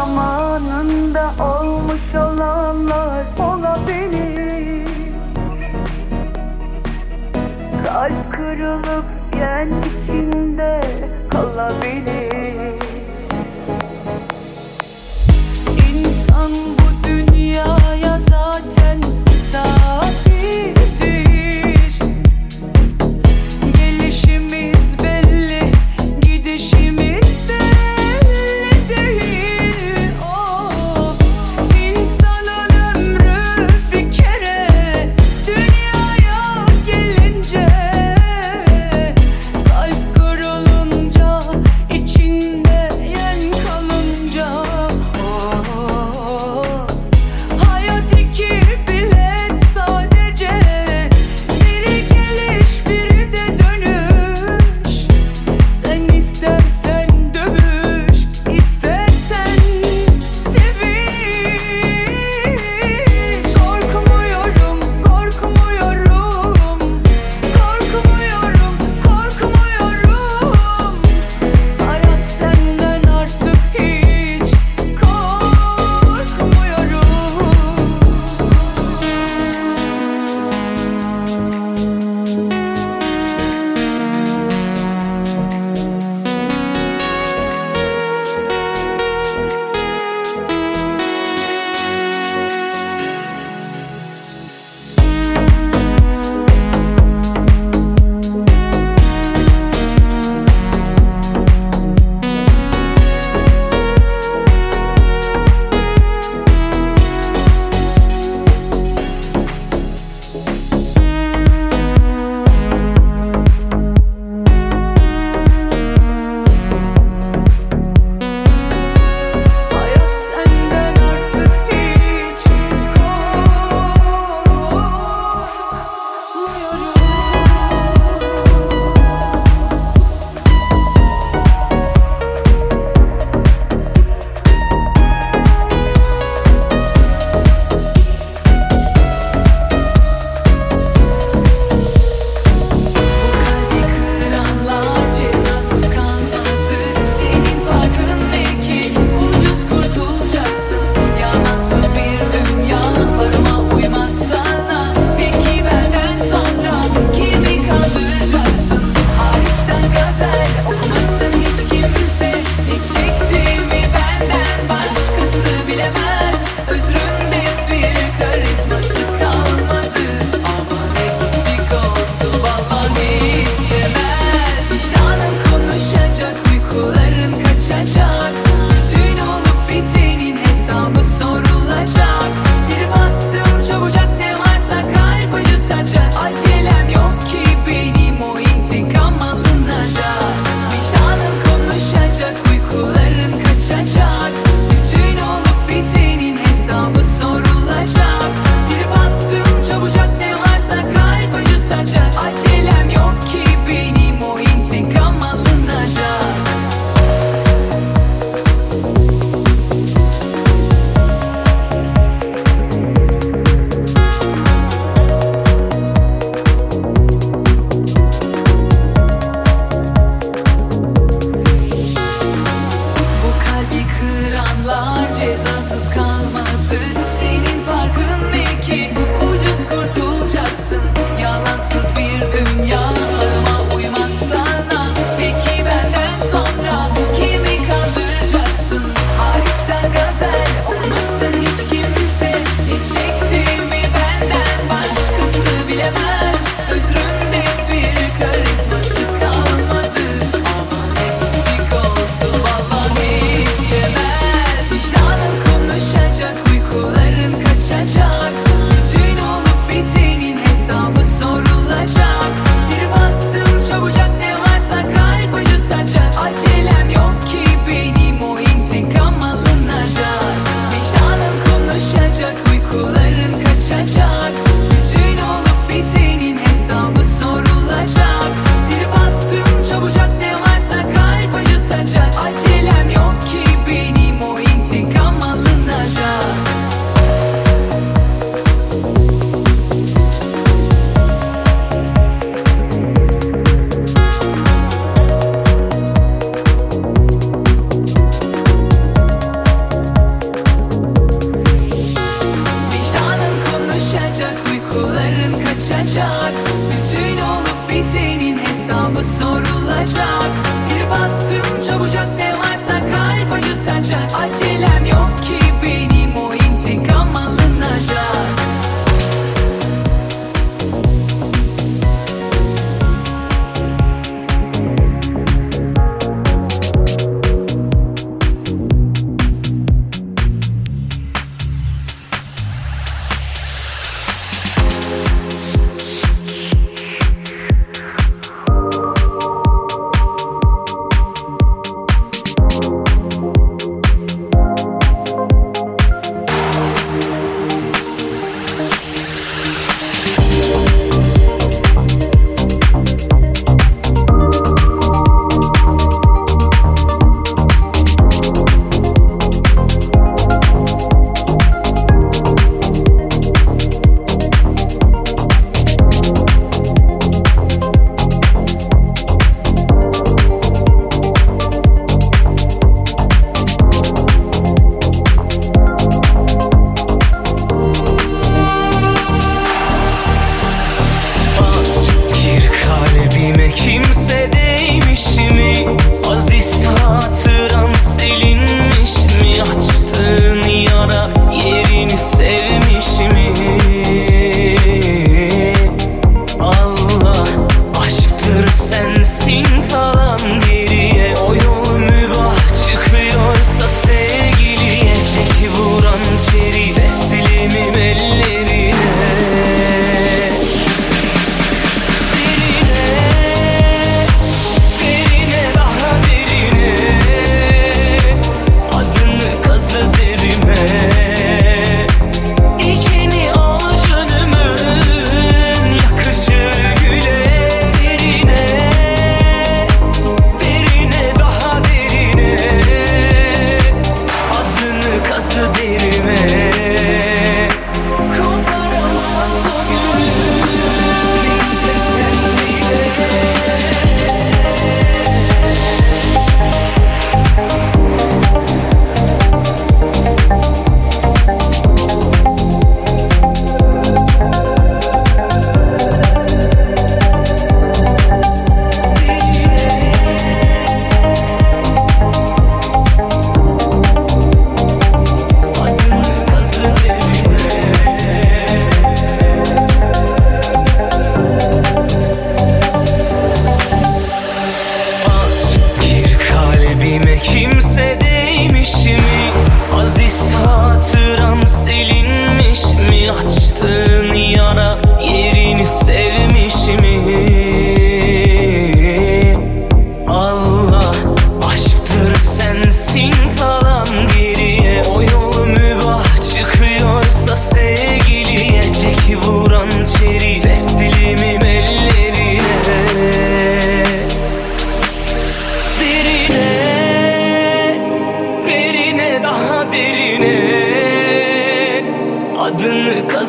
zamanında olmuş olanlar olabilir. Kalp kırılıp yen içinde kalabilir. İnsan bu dünyaya zaten Jesus is coming.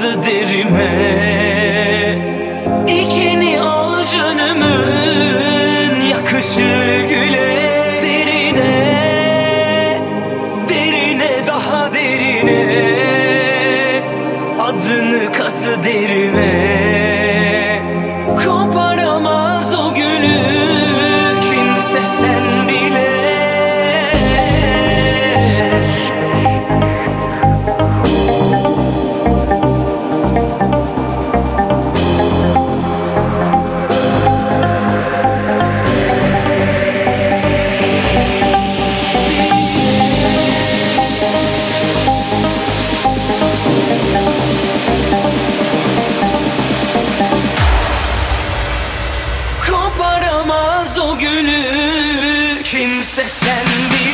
the day o gülü Kimse sen değil.